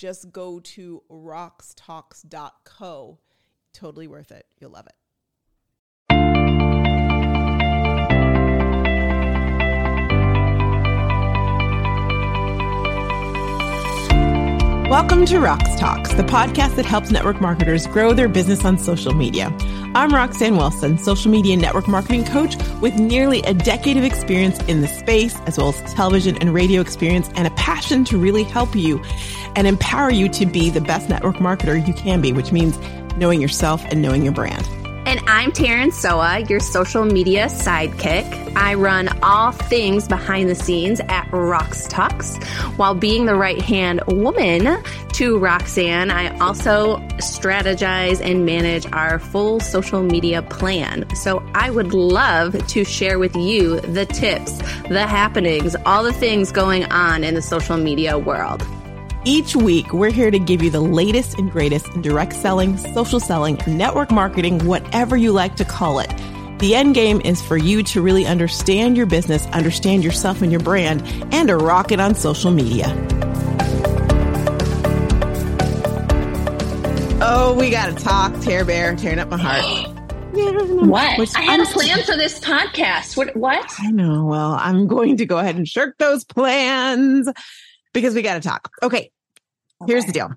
just go to roxtalks.co. Totally worth it. You'll love it. Welcome to Rox Talks, the podcast that helps network marketers grow their business on social media. I'm Roxanne Wilson, social media network marketing coach with nearly a decade of experience in the space, as well as television and radio experience, and a passion to really help you and empower you to be the best network marketer you can be, which means knowing yourself and knowing your brand. And I'm Taryn Soa, your social media sidekick. I run all things behind the scenes at Rox Talks. While being the right hand woman to Roxanne, I also strategize and manage our full social media plan. So I would love to share with you the tips, the happenings, all the things going on in the social media world. Each week, we're here to give you the latest and greatest in direct selling, social selling, network marketing, whatever you like to call it. The end game is for you to really understand your business, understand yourself and your brand, and to rock it on social media. Oh, we got to talk, Tear Bear, tearing up my heart. What? Which I had I'm, a plan for this podcast. What? What? I know. Well, I'm going to go ahead and shirk those plans because we got to talk. Okay. okay. Here's the deal.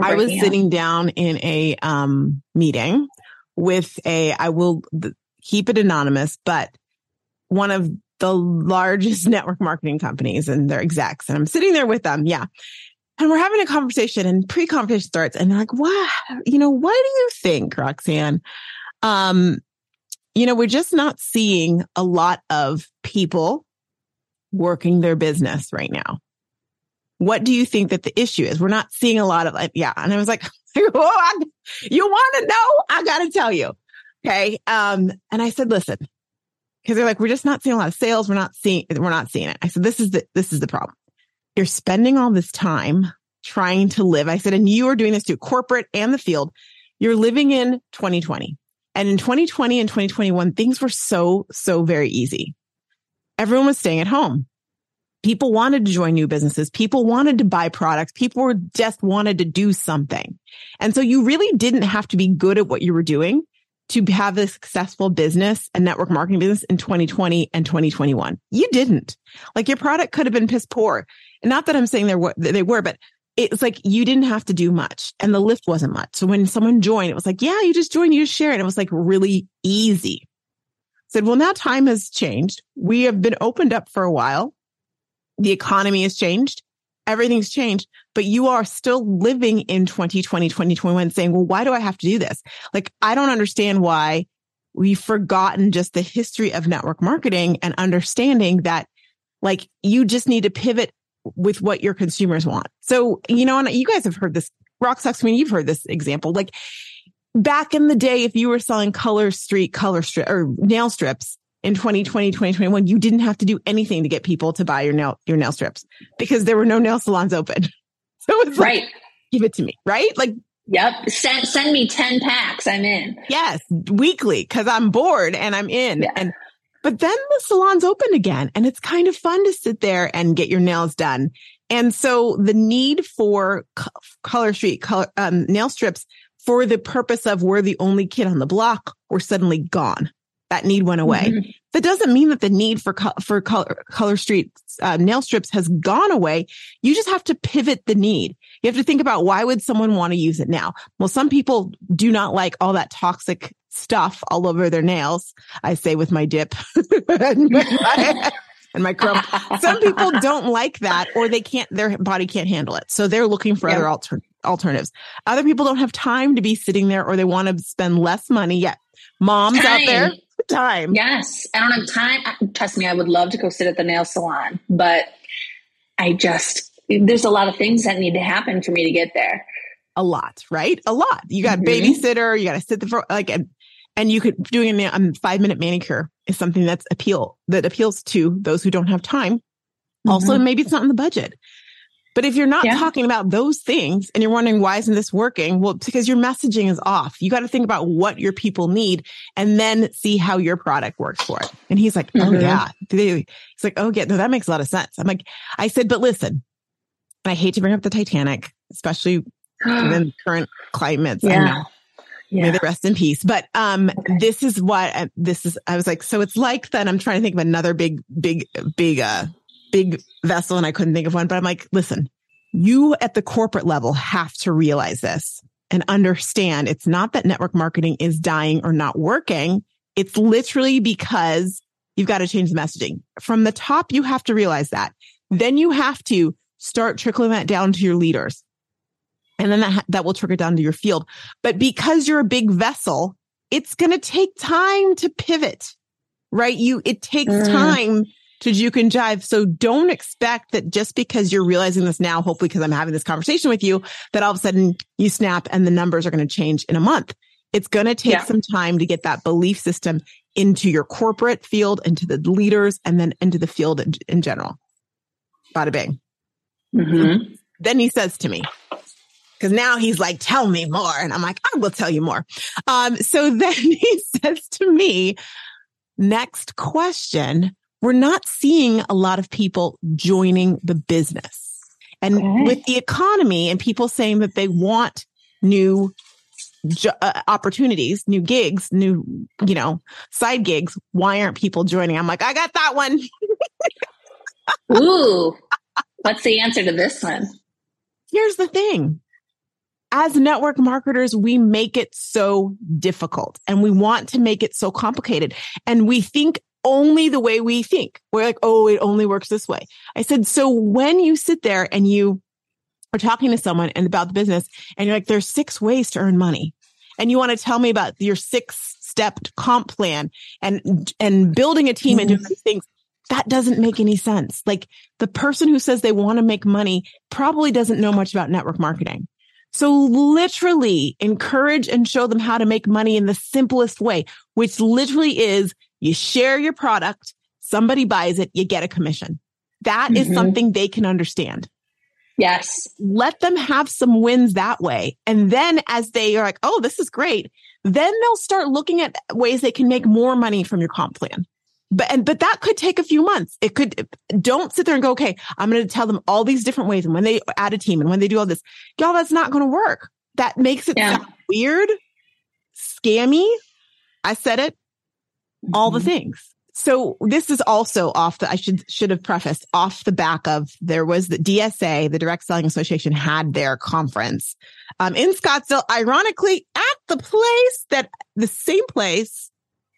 I was sitting down in a um, meeting with a, I will th- keep it anonymous, but one of the largest network marketing companies and their execs. And I'm sitting there with them. Yeah. And we're having a conversation and pre-conversation starts and they're like, what, you know, what do you think, Roxanne? Um, you know, we're just not seeing a lot of people working their business right now what do you think that the issue is? We're not seeing a lot of like, yeah. And I was like, oh, you want to know? I got to tell you. Okay. Um, and I said, listen, because they're like, we're just not seeing a lot of sales. We're not seeing, we're not seeing it. I said, this is the, this is the problem. You're spending all this time trying to live. I said, and you are doing this too, corporate and the field. You're living in 2020. And in 2020 and 2021, things were so, so very easy. Everyone was staying at home people wanted to join new businesses. People wanted to buy products. People just wanted to do something. And so you really didn't have to be good at what you were doing to have a successful business and network marketing business in 2020 and 2021. You didn't. Like your product could have been piss poor. And not that I'm saying they were, they were, but it's like you didn't have to do much and the lift wasn't much. So when someone joined, it was like, yeah, you just joined, you just share it. It was like really easy. Said, well, now time has changed. We have been opened up for a while the economy has changed. Everything's changed, but you are still living in 2020, 2021 saying, well, why do I have to do this? Like, I don't understand why we've forgotten just the history of network marketing and understanding that like you just need to pivot with what your consumers want. So, you know, and you guys have heard this rock sucks. I mean, you've heard this example. Like back in the day, if you were selling Color Street color strip or nail strips, in 2020, 2021, you didn't have to do anything to get people to buy your nail, your nail strips because there were no nail salons open. So it's right. Like, give it to me, right? Like, yep. Send, send me 10 packs. I'm in. Yes. Weekly. Cause I'm bored and I'm in. Yeah. And, but then the salon's open again and it's kind of fun to sit there and get your nails done. And so the need for Color Street color, um, nail strips for the purpose of we're the only kid on the block were suddenly gone that need went away. Mm-hmm. That doesn't mean that the need for co- for color, Color Street uh, nail strips has gone away. You just have to pivot the need. You have to think about why would someone want to use it now? Well, some people do not like all that toxic stuff all over their nails. I say with my dip and my, and my chrome. some people don't like that or they can't, their body can't handle it. So they're looking for yeah. other alter- alternatives. Other people don't have time to be sitting there or they want to spend less money yet. Moms time. out there, time. Yes. I don't have time. Trust me, I would love to go sit at the nail salon, but I just, there's a lot of things that need to happen for me to get there. A lot, right? A lot. You got mm-hmm. babysitter, you got to sit the front, like, and, and you could doing a um, five minute manicure is something that's appeal that appeals to those who don't have time. Mm-hmm. Also, maybe it's not in the budget. But if you're not yeah. talking about those things and you're wondering why isn't this working? Well, because your messaging is off. You got to think about what your people need and then see how your product works for it. And he's like, oh mm-hmm. yeah. He's like, oh yeah, no, that makes a lot of sense. I'm like, I said, but listen, I hate to bring up the Titanic, especially in current climates. Yeah. Yeah. May the rest in peace. But um, okay. this is what uh, this is. I was like, so it's like that. I'm trying to think of another big, big, big uh big vessel and I couldn't think of one, but I'm like, listen, you at the corporate level have to realize this and understand it's not that network marketing is dying or not working. It's literally because you've got to change the messaging from the top. You have to realize that. Then you have to start trickling that down to your leaders. And then that, that will trickle down to your field. But because you're a big vessel, it's going to take time to pivot, right? You, it takes mm. time to juke and jive. So don't expect that just because you're realizing this now, hopefully because I'm having this conversation with you, that all of a sudden you snap and the numbers are going to change in a month. It's going to take yeah. some time to get that belief system into your corporate field, into the leaders, and then into the field in, in general. Bada bing. Mm-hmm. Then he says to me, because now he's like, tell me more. And I'm like, I will tell you more. Um, so then he says to me, next question we're not seeing a lot of people joining the business. And okay. with the economy and people saying that they want new jo- uh, opportunities, new gigs, new, you know, side gigs, why aren't people joining? I'm like, I got that one. Ooh, what's the answer to this one? Here's the thing. As network marketers, we make it so difficult and we want to make it so complicated. And we think only the way we think. We're like, oh, it only works this way. I said, so when you sit there and you are talking to someone and about the business and you're like, there's six ways to earn money. And you want to tell me about your six step comp plan and, and building a team and doing these things. That doesn't make any sense. Like the person who says they want to make money probably doesn't know much about network marketing. So literally encourage and show them how to make money in the simplest way, which literally is you share your product, somebody buys it, you get a commission. That mm-hmm. is something they can understand. Yes. Let them have some wins that way. And then as they are like, oh, this is great, then they'll start looking at ways they can make more money from your comp plan. But, and, but that could take a few months. It could, don't sit there and go, okay, I'm going to tell them all these different ways. And when they add a team and when they do all this, y'all, that's not going to work. That makes it yeah. weird, scammy. I said it all the mm-hmm. things. So this is also off the, I should, should have prefaced off the back of there was the DSA, the Direct Selling Association had their conference, um, in Scottsdale, ironically at the place that the same place,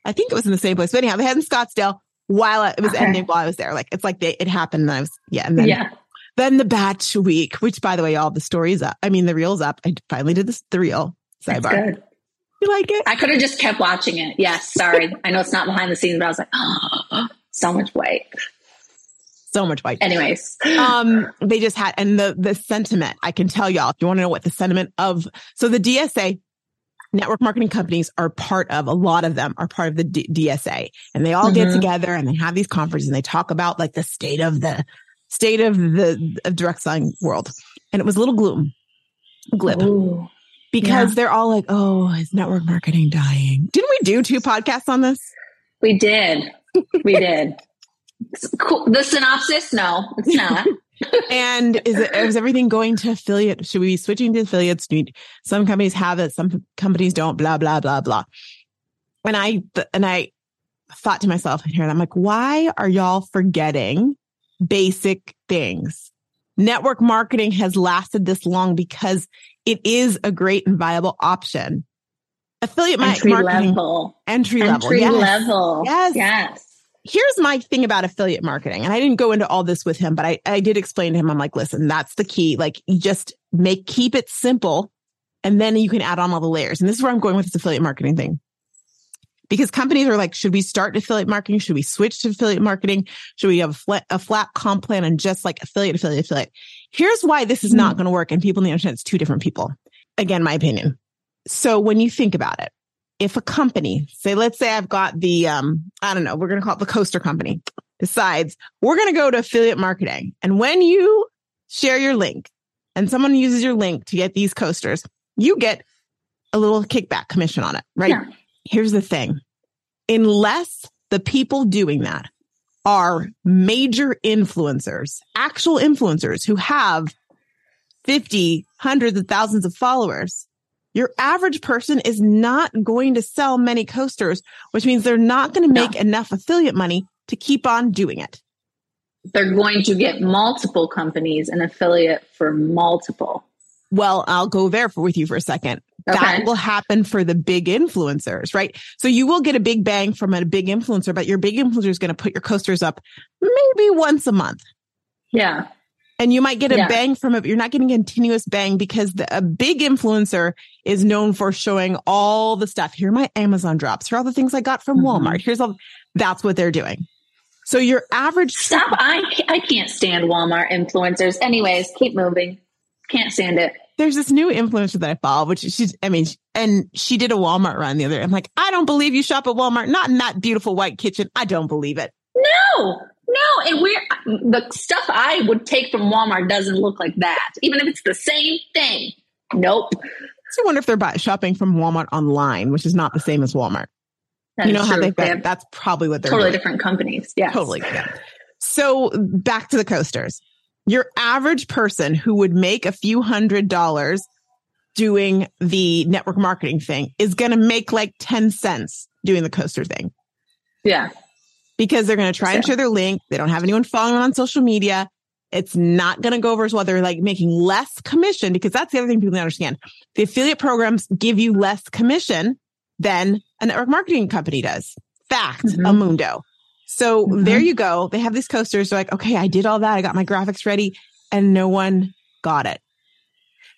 I think it was in the same place, but anyhow, they had in Scottsdale while it was okay. ending while I was there. Like it's like they, it happened and I was, yeah. And then, yeah. then the batch week, which by the way, all the stories up. I mean, the reel's up. I finally did this, the reel sidebar. You like it? I could have just kept watching it. Yes. Sorry. I know it's not behind the scenes, but I was like, oh, so much white. So much white. Anyways. um, they just had, and the, the sentiment, I can tell y'all, if you want to know what the sentiment of, so the DSA, network marketing companies are part of a lot of them are part of the D- DSA and they all mm-hmm. get together and they have these conferences and they talk about like the state of the state of the of direct selling world. And it was a little gloom, glib. Ooh because yeah. they're all like, oh, is network marketing dying? Didn't we do two podcasts on this? We did. We did. Cool. The synopsis? No, it's not. and is it is everything going to affiliate? Should we be switching to affiliates? Some companies have it, some companies don't. Blah blah blah blah. And I and I thought to myself here, and I'm like, why are y'all forgetting basic things? Network marketing has lasted this long because it is a great and viable option. Affiliate entry marketing, level, entry, level, entry yes. level, yes, yes. Here's my thing about affiliate marketing, and I didn't go into all this with him, but I I did explain to him. I'm like, listen, that's the key. Like, you just make keep it simple, and then you can add on all the layers. And this is where I'm going with this affiliate marketing thing because companies are like, should we start affiliate marketing? Should we switch to affiliate marketing? Should we have a flat, a flat comp plan and just like affiliate, affiliate, affiliate? Here's why this is not going to work. And people need to understand it's two different people. Again, my opinion. So when you think about it, if a company, say, let's say I've got the, um, I don't know, we're going to call it the coaster company decides we're going to go to affiliate marketing. And when you share your link and someone uses your link to get these coasters, you get a little kickback commission on it, right? Yeah. Here's the thing. Unless the people doing that are major influencers, actual influencers who have 50, hundreds of thousands of followers, your average person is not going to sell many coasters, which means they're not going to make no. enough affiliate money to keep on doing it. They're going to get multiple companies an affiliate for multiple. Well, I'll go there for, with you for a second. Okay. That will happen for the big influencers, right? So you will get a big bang from a big influencer, but your big influencer is going to put your coasters up maybe once a month. Yeah. And you might get a yeah. bang from it, but you're not getting a continuous bang because the, a big influencer is known for showing all the stuff. Here are my Amazon drops. Here are all the things I got from mm-hmm. Walmart. Here's all. That's what they're doing. So your average stop. I I can't stand Walmart influencers. Anyways, keep moving. Can't stand it. There's this new influencer that I follow, which she's. I mean, and she did a Walmart run the other. I'm like, I don't believe you shop at Walmart. Not in that beautiful white kitchen. I don't believe it. No, no, and we're the stuff I would take from Walmart doesn't look like that, even if it's the same thing. Nope. I wonder if they're shopping from Walmart online, which is not the same as Walmart. That you know how they, they that's probably what they're totally doing. different companies. Yeah, totally. Yeah. So back to the coasters. Your average person who would make a few hundred dollars doing the network marketing thing is going to make like 10 cents doing the coaster thing. Yeah because they're going to try and share their link. They don't have anyone following them on social media. It's not going to go over as well. They're like making less commission because that's the other thing people don't understand. The affiliate programs give you less commission than a network marketing company does. Fact, mm-hmm. Amundo. So mm-hmm. there you go. They have these coasters. They're like, okay, I did all that. I got my graphics ready and no one got it.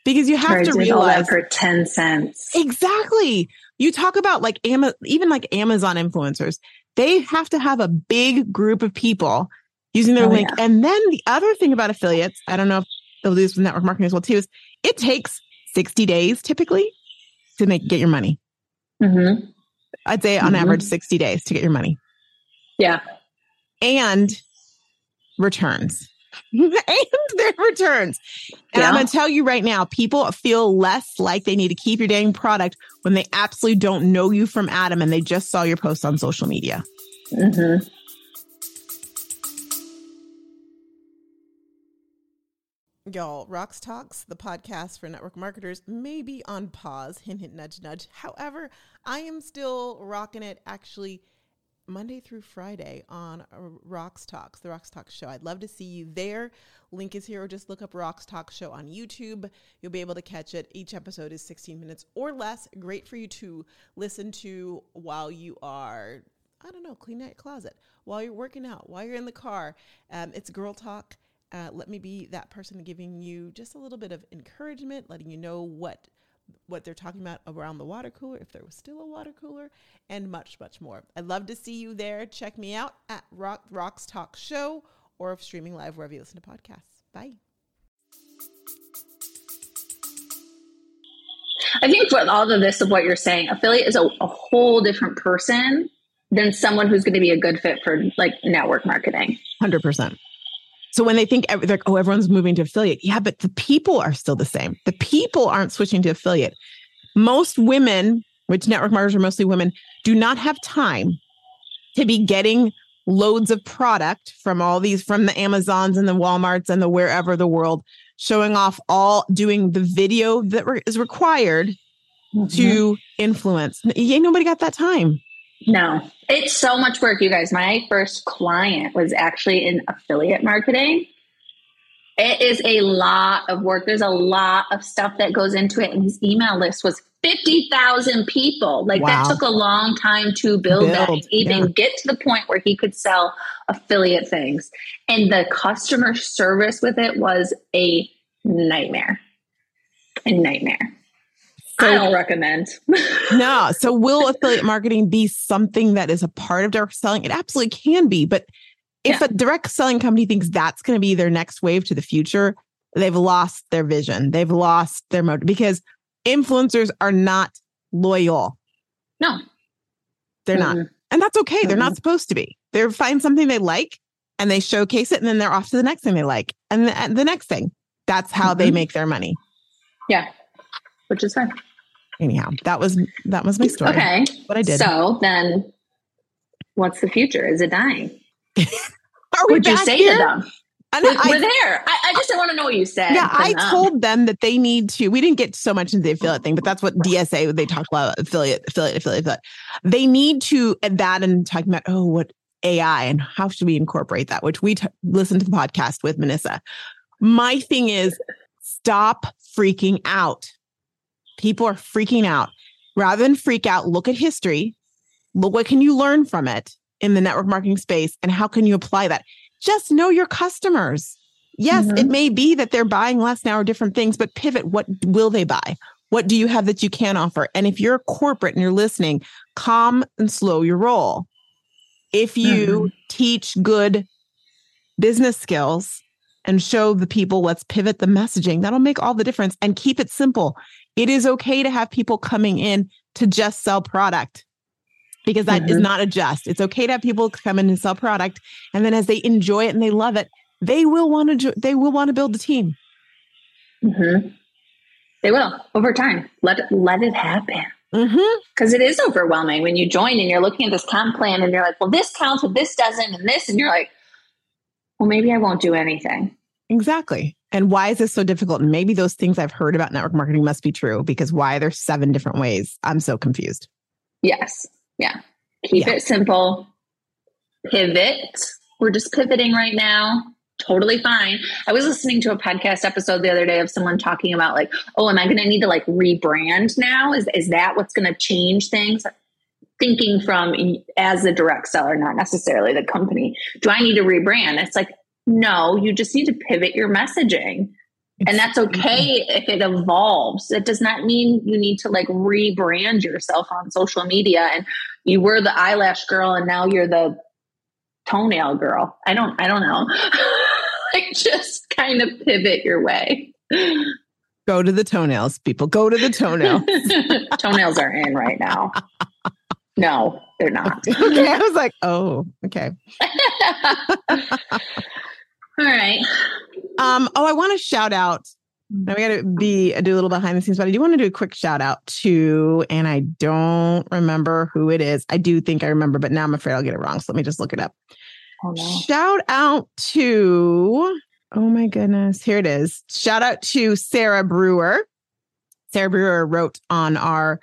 Because you have to realize for 10 cents. Exactly. You talk about like Ama- even like Amazon influencers they have to have a big group of people using their oh, link. Yeah. And then the other thing about affiliates, I don't know if they'll do this with network marketing as well too, is it takes 60 days typically to make get your money. Mm-hmm. I'd say on mm-hmm. average 60 days to get your money. Yeah. And returns. and their returns. And yeah. I'm going to tell you right now, people feel less like they need to keep your dang product when they absolutely don't know you from Adam and they just saw your post on social media. Mm-hmm. Y'all, Rox Talks, the podcast for network marketers, may be on pause. Hint, hint, nudge, nudge. However, I am still rocking it actually Monday through Friday on Rox Talks, the Rox Talks show. I'd love to see you there. Link is here, or just look up Rox Talk show on YouTube. You'll be able to catch it. Each episode is 16 minutes or less. Great for you to listen to while you are, I don't know, cleaning out your closet, while you're working out, while you're in the car. Um, it's Girl Talk. Uh, let me be that person giving you just a little bit of encouragement, letting you know what what they're talking about around the water cooler, if there was still a water cooler, and much, much more. I'd love to see you there. Check me out at Rock, Rox Talk Show or streaming live wherever you listen to podcasts. Bye. I think with all of this of what you're saying, affiliate is a, a whole different person than someone who's going to be a good fit for like network marketing. 100%. So when they think like, oh, everyone's moving to affiliate, yeah, but the people are still the same. The people aren't switching to affiliate. Most women, which network marketers are mostly women, do not have time to be getting loads of product from all these from the Amazons and the Walmarts and the wherever the world, showing off all doing the video that re- is required mm-hmm. to influence. Ain't nobody got that time. No, it's so much work, you guys. My first client was actually in affiliate marketing. It is a lot of work. There's a lot of stuff that goes into it. And his email list was 50,000 people. Like wow. that took a long time to build, build. that, even yeah. get to the point where he could sell affiliate things. And the customer service with it was a nightmare. A nightmare. So, I don't recommend. no. So, will affiliate marketing be something that is a part of direct selling? It absolutely can be. But if yeah. a direct selling company thinks that's going to be their next wave to the future, they've lost their vision. They've lost their motive because influencers are not loyal. No, they're mm-hmm. not. And that's okay. Mm-hmm. They're not supposed to be. They find something they like and they showcase it and then they're off to the next thing they like and the, and the next thing. That's how mm-hmm. they make their money. Yeah. Which is fine. Anyhow, that was that was my story. Okay. What I did. So then what's the future? Is it dying? Are we Would you say here? to them? we're, I, we're there. I, I just want to know what you said. Yeah, I them. told them that they need to. We didn't get so much into the affiliate thing, but that's what DSA they talked about affiliate, affiliate, affiliate, affiliate. They need to add that and talking about oh, what AI and how should we incorporate that? Which we t- listened to the podcast with Manissa. My thing is stop freaking out. People are freaking out. Rather than freak out, look at history. Look what can you learn from it in the network marketing space and how can you apply that? Just know your customers. Yes, mm-hmm. it may be that they're buying less now or different things, but pivot. What will they buy? What do you have that you can offer? And if you're a corporate and you're listening, calm and slow your roll. If you mm-hmm. teach good business skills and show the people, let's pivot the messaging, that'll make all the difference and keep it simple. It is okay to have people coming in to just sell product because that mm-hmm. is not a just. It's okay to have people come in and sell product, and then as they enjoy it and they love it, they will want to. They will want to build a team. Mm-hmm. They will over time. Let it let it happen. Because mm-hmm. is overwhelming when you join and you're looking at this comp plan and you're like, well, this counts, but this doesn't, and this, and you're like, well, maybe I won't do anything. Exactly. And why is this so difficult? Maybe those things I've heard about network marketing must be true because why there's seven different ways? I'm so confused. Yes. Yeah. Keep yeah. it simple. Pivot. We're just pivoting right now. Totally fine. I was listening to a podcast episode the other day of someone talking about like, oh, am I going to need to like rebrand now? Is is that what's going to change things? Thinking from as a direct seller, not necessarily the company. Do I need to rebrand? It's like, no, you just need to pivot your messaging. And that's okay if it evolves. It does not mean you need to like rebrand yourself on social media and you were the eyelash girl and now you're the toenail girl. I don't I don't know. like just kind of pivot your way. Go to the toenails, people. Go to the toenails. toenails are in right now. No, they're not. okay. I was like, oh, okay. All right. Um, oh, I want to shout out. Now we got to be do a little behind the scenes, but I do want to do a quick shout out to, and I don't remember who it is. I do think I remember, but now I'm afraid I'll get it wrong. So let me just look it up. Oh, no. Shout out to, oh my goodness, here it is. Shout out to Sarah Brewer. Sarah Brewer wrote on our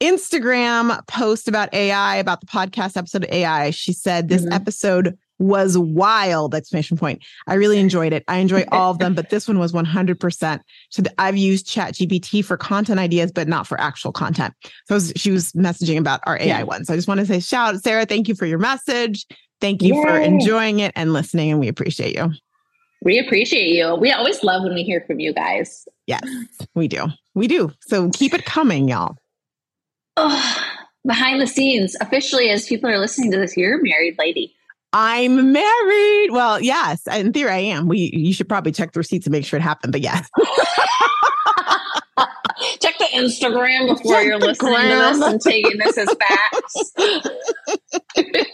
Instagram post about AI, about the podcast episode of AI. She said this mm-hmm. episode was wild exclamation point. I really enjoyed it. I enjoy all of them but this one was 100% so i've used chat gpt for content ideas but not for actual content. So she was messaging about our ai yeah. one. So i just want to say shout sarah thank you for your message. Thank you Yay. for enjoying it and listening and we appreciate you. We appreciate you. We always love when we hear from you guys. Yes we do. We do. So keep it coming y'all. Oh behind the scenes officially as people are listening to this you're a married lady I'm married. Well, yes, in theory, I am. We you should probably check the receipts to make sure it happened. But yes. check the Instagram before check you're listening gram. to this and taking this as facts.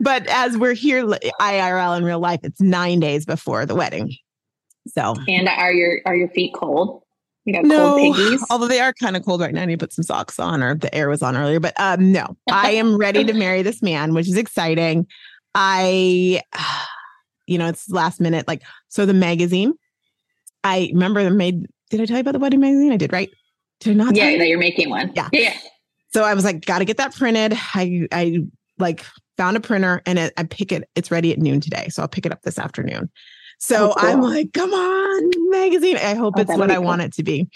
but as we're here IRL in real life, it's nine days before the wedding. So and are your are your feet cold? You got no, cold piggies. Although they are kind of cold right now. I need to put some socks on, or the air was on earlier. But um, no, I am ready to marry this man, which is exciting. I, you know, it's last minute. Like, so the magazine. I remember the made. Did I tell you about the wedding magazine? I did, right? Did I not? Yeah, that you're making one. Yeah. yeah. So I was like, got to get that printed. I I like found a printer and it, I pick it. It's ready at noon today, so I'll pick it up this afternoon. So oh, cool. I'm like, come on, magazine. I hope oh, it's what I cool. want it to be.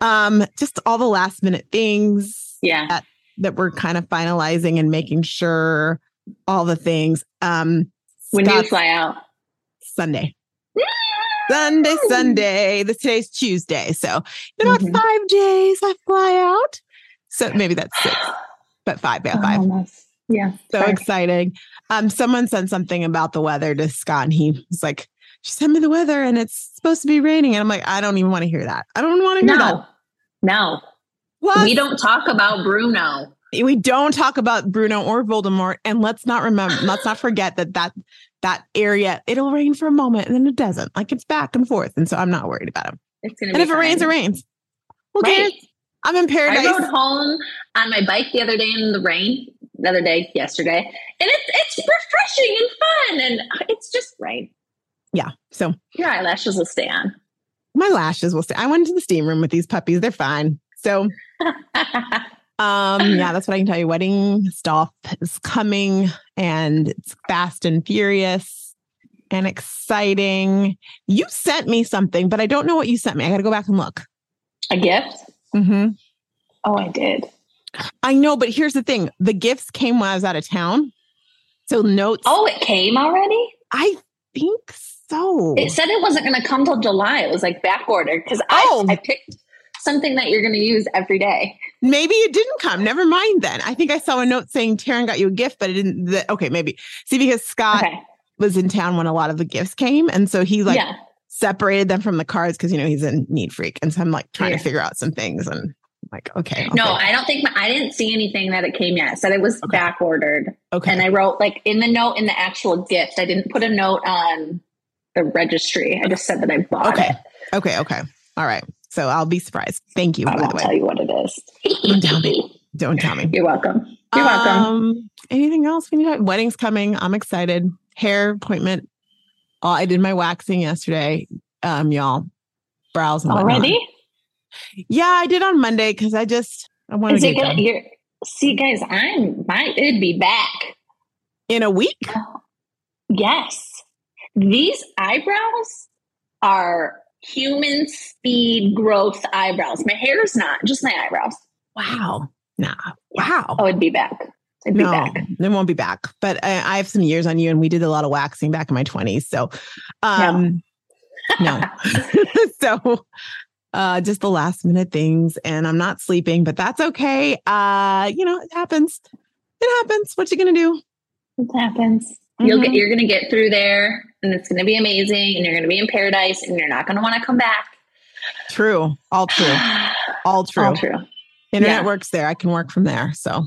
Um, just all the last minute things. Yeah. That, that we're kind of finalizing and making sure all the things. Um, when do you fly out? Sunday. Sunday, Sunday. This today's Tuesday. So in about mm-hmm. five days I fly out. So maybe that's six, but five, yeah, five. Oh, yeah. So five. exciting. Um, someone sent something about the weather to Scott and he was like, she sent me the weather and it's supposed to be raining. And I'm like, I don't even want to hear that. I don't want to hear No, that. no. Plus, We don't talk about Bruno. we don't talk about Bruno or Voldemort. And let's not remember, let's not forget that that that area, it'll rain for a moment and then it doesn't. Like it's back and forth. And so I'm not worried about him. It's gonna And be if it rains, it fine. rains. Who Right. I'm in paradise. I rode home on my bike the other day in the rain. The other day, yesterday, and it's it's refreshing and fun, and it's just rain. Yeah. So Your eyelashes will stay on. my lashes will stay. I went into the steam room with these puppies. They're fine. So Um, yeah, that's what I can tell you. Wedding stuff is coming and it's fast and furious and exciting. You sent me something, but I don't know what you sent me. I got to go back and look. A gift? Mm-hmm. Oh, I did. I know, but here's the thing the gifts came when I was out of town. So notes, Oh, it came already? I think so. It said it wasn't going to come till July. It was like back ordered because Oh. I, I picked something that you're going to use every day. Maybe it didn't come. Never mind then. I think I saw a note saying Taryn got you a gift, but it didn't. The, okay, maybe. See, because Scott Okay. was in town when a lot of the gifts came. And so he like yeah. separated them from the cards because you know he's a need freak, and so I'm like trying Yeah. to figure out some things, and I'm like, okay, No, okay, I don't think my, I didn't see anything that it came yet. It said it was Okay. back ordered. okay, And I wrote like in the note in the actual gift, I didn't put a note on the registry. I just said that I bought Okay. it. okay, okay, all right. So I'll be surprised. Thank you. I by won't the way, tell you what it is. Don't tell me. don't tell me. You're welcome. You're welcome. Um, anything else we need? To, wedding's coming. I'm excited. Hair appointment. Oh, I did my waxing yesterday. Um, y'all, brows. Already? Yeah, I did on Monday because I just I wanted to get gonna, done. you're, see, guys, I'm my it'd be back. in a week. Yes. These eyebrows are human speed growth eyebrows. My hair is not, just my eyebrows. Wow. Nah. Wow. Oh, it'd be back. It'd be no, back. it won't be back. But I, I have some years on you, and we did a lot of waxing back in my twenties. So, um, no, so uh, just the last minute things, and I'm not sleeping, but that's okay. Uh, you know, it happens. It happens. What you gonna do? It happens. You'll Mhm. get you're gonna get through there and it's gonna be amazing and you're gonna be in paradise and you're not gonna want to come back. True. All true. All true. All true. Internet Yeah. works there. I can work from there. So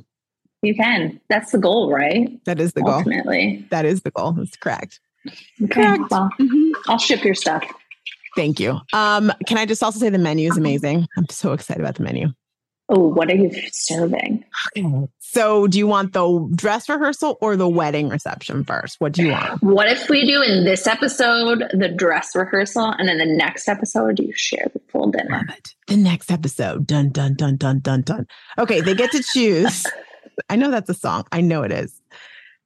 You can. That's the goal, right? that is the goal. Ultimately. That is the goal. That's correct. Okay. Correct. Well, Mhm. I'll ship your stuff. Thank you. Um, can I just also say the menu is amazing? I'm so excited about the menu. Oh, what are you serving? So, do you want the dress rehearsal or the wedding reception first? What do you want? What if we do in this episode the dress rehearsal and then the next episode do you share the full dinner? Love it. The next episode. Dun dun dun dun dun dun. Okay, they get to choose. I know that's a song. I know it is.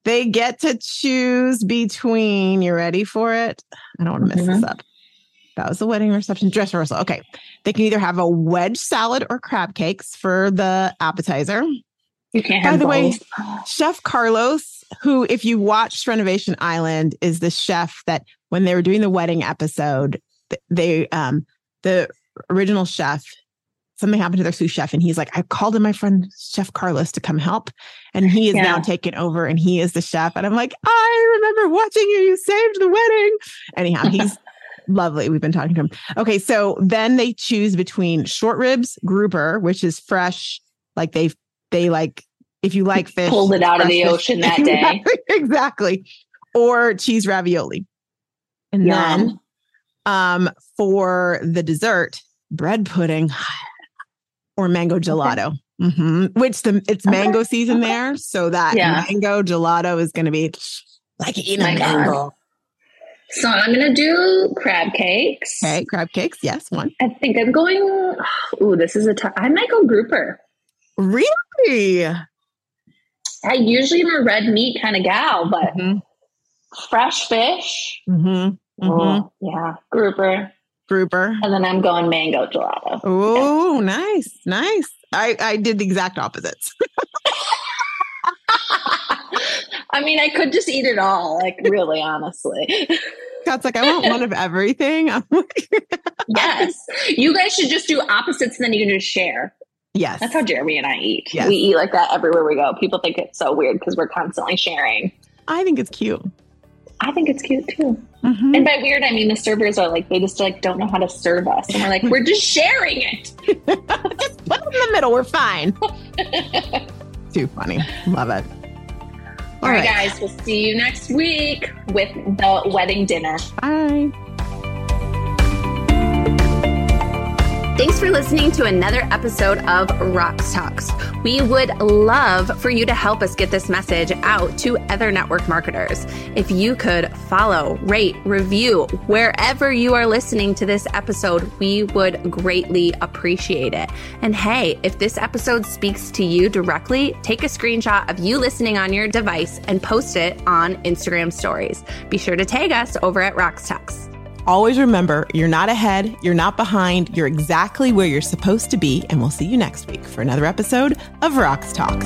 They get to choose between. You ready for it? I don't want to mess this mm-hmm. up. That was the wedding reception dress rehearsal. Okay. They can either have a wedge salad or crab cakes for the appetizer. You can't By have the way. Chef Carlos, who, if you watched Renovation Island, is the chef that when they were doing the wedding episode, they um the original chef, something happened to their sous chef, and he's like, I called in my friend Chef Carlos to come help, and he is now Yeah. taken over, and he is the chef, and I'm like, I remember watching you. You saved the wedding. Anyhow, he's lovely. We've been talking to him. Okay, so then they choose between short ribs, grouper, which is fresh, like they they like if you like fish, Pulled it out of the fish. ocean that day. exactly. Or cheese ravioli. And then um for the dessert, bread pudding or mango gelato. Mhm. Which the it's Okay, mango season okay. there. So that Yeah. mango gelato is gonna be like eating My a God. mango. So I'm gonna do crab cakes. Okay, crab cakes. Yes, one. I think I'm going. Ooh, this is a tough. I might go grouper. Really? I usually am a red meat kind of gal, but Mhm. fresh fish. Mhm. Mhm. Oh, yeah, grouper. Grouper. And then I'm going mango gelato. Oh, nice, nice. I, I did the exact opposites. I mean, I could just eat it all, like really, honestly. Scott's like, I want one of everything. I'm like, yes. You guys should just do opposites and then you can just share. Yes. That's how Jeremy and I eat. Yes. We eat like that everywhere we go. People think it's so weird because we're constantly sharing. I think it's cute. I think it's cute too. Mm-hmm. And by weird, I mean the servers are like they just like don't know how to serve us, and we're like we're just sharing it. just put it in the middle. We're fine. Too funny. Love it. All, All right, right, guys. We'll see you next week with the wedding dinner. Bye. Thanks for listening to another episode of Rox Talks. We would love for you to help us get this message out to other network marketers. If you could follow, rate, review wherever you are listening to this episode, we would greatly appreciate it. And hey, if this episode speaks to you directly, take a screenshot of you listening on your device and post it on Instagram stories. Be sure to tag us over at Rox Talks. Always remember, you're not ahead, you're not behind, you're exactly where you're supposed to be, and we'll see you next week for another episode of Rox Talks.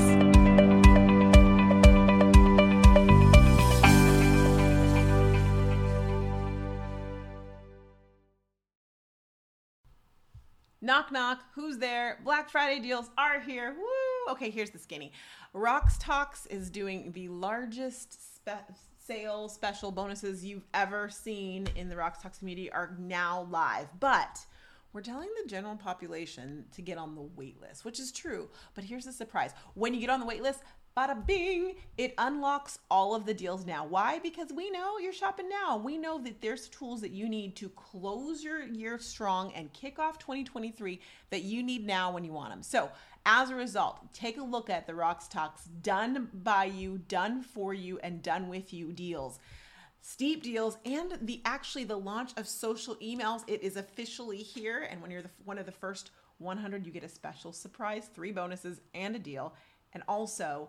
Knock, knock. Who's there? Black Friday deals are here. Woo! Okay, here's the skinny. Rox Talks is doing the largest spe- sale special bonuses you've ever seen in the Rox Talks community are now live. But we're telling the general population to get on the wait list, which is true. But here's the surprise when you get on the wait list, bada bing, it unlocks all of the deals now. Why? Because we know you're shopping now. We know that there's tools that you need to close your year strong and kick off 2023 that you need now when you want them. So, as a result, take a look at the Rox Talks done by you, done for you, and done with you deals. Steep deals and the actually the launch of social emails. It is officially here, and when you're the, one of the first 100, you get a special surprise, three bonuses and a deal, and also